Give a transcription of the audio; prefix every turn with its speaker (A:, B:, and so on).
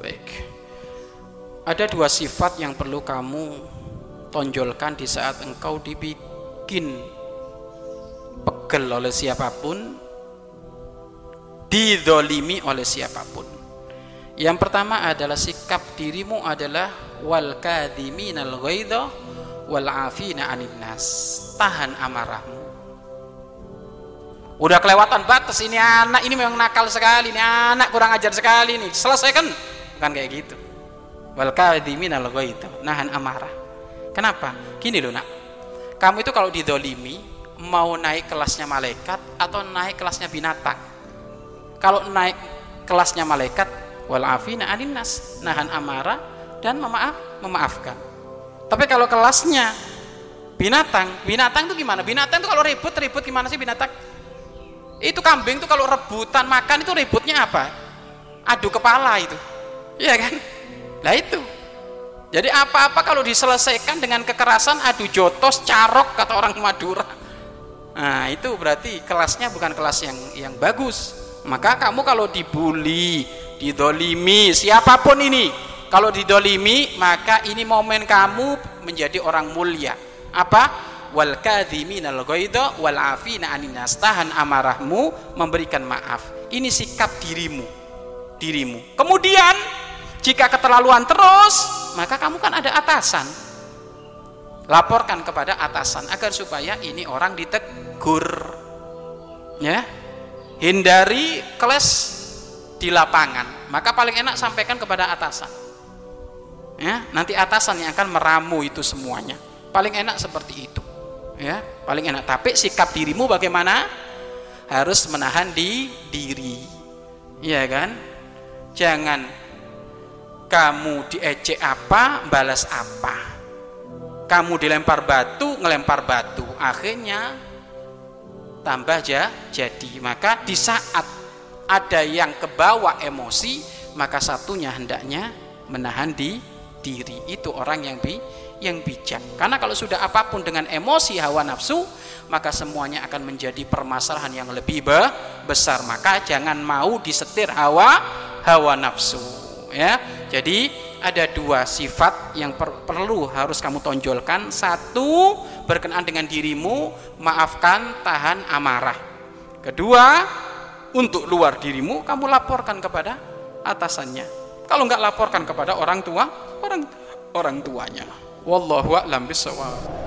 A: Baik. Ada dua sifat yang perlu kamu tonjolkan di saat engkau dibikin pegel oleh siapa pun, didolimi oleh siapa pun. Yang pertama adalah sikap dirimu adalah wal kadhiminal ghaidha wal afina 'anil nas. Tahan amarahmu. Udah kelewatan batas ini anak ini memang nakal sekali, ini anak kurang ajar sekali nih. Selesaikan. Bukan kayak gitu. Wal kadhiminal ghaidha, nahan amarah. Kenapa? Gini loh, Nak. Kamu itu kalau didolimi mau naik kelasnya malaikat atau naik kelasnya binatang. Kalau naik kelasnya malaikat wal afina anin nas nahan amarah dan memaaf memaafkan tapi kalau kelasnya binatang binatang itu gimana binatang itu kalau ribut ribut gimana sih binatang itu kambing itu kalau rebutan makan itu ributnya apa adu kepala itu iya kan? Lah itu. Jadi apa-apa kalau diselesaikan dengan kekerasan adu jotos carok kata orang Madura. Nah itu berarti kelasnya bukan kelas yang yang bagus. Maka kamu kalau dibully didolimi siapa pun ini kalau didolimi maka ini momen kamu menjadi orang mulia. Apa? Wal kadhiminal ghaidha wal afina anin tahan amarahmu memberikan maaf. Ini sikap dirimu dirimu. Kemudian jika keterlaluan terus maka kamu kan ada atasan. Laporkan kepada atasan agar supaya ini orang ditegur. Ya. Hindari kelas di lapangan. Maka paling enak sampaikan kepada atasan. Ya nanti atasan yang akan meramu itu semuanya. Paling enak seperti itu. Ya paling enak. Tapi sikap dirimu bagaimana? Harus menahan di diri. Ya kan? Jangan kamu diejek apa balas apa? Kamu dilempar batu ngelempar batu. Akhirnya tambah aja jadi. Maka di saat ada yang kebawa emosi maka satunya hendaknya menahan di diri. Itu orang yang bi yang bijak. Karena kalau sudah apa pun dengan emosi hawa nafsu maka semuanya akan menjadi permasalahan yang lebih be besar. Maka jangan mau disetir hawa hawa nafsu ya jadi ada dua sifat yang per perlu harus kamu tonjolkan. Satu berkenaan dengan dirimu maafkan tahan amarah. Kedua untuk luar dirimu kamu laporkan kepada atasannya. Kalau nggak laporkan kepada orang tua orang orang tuanya. Wallahu a'lam bishawab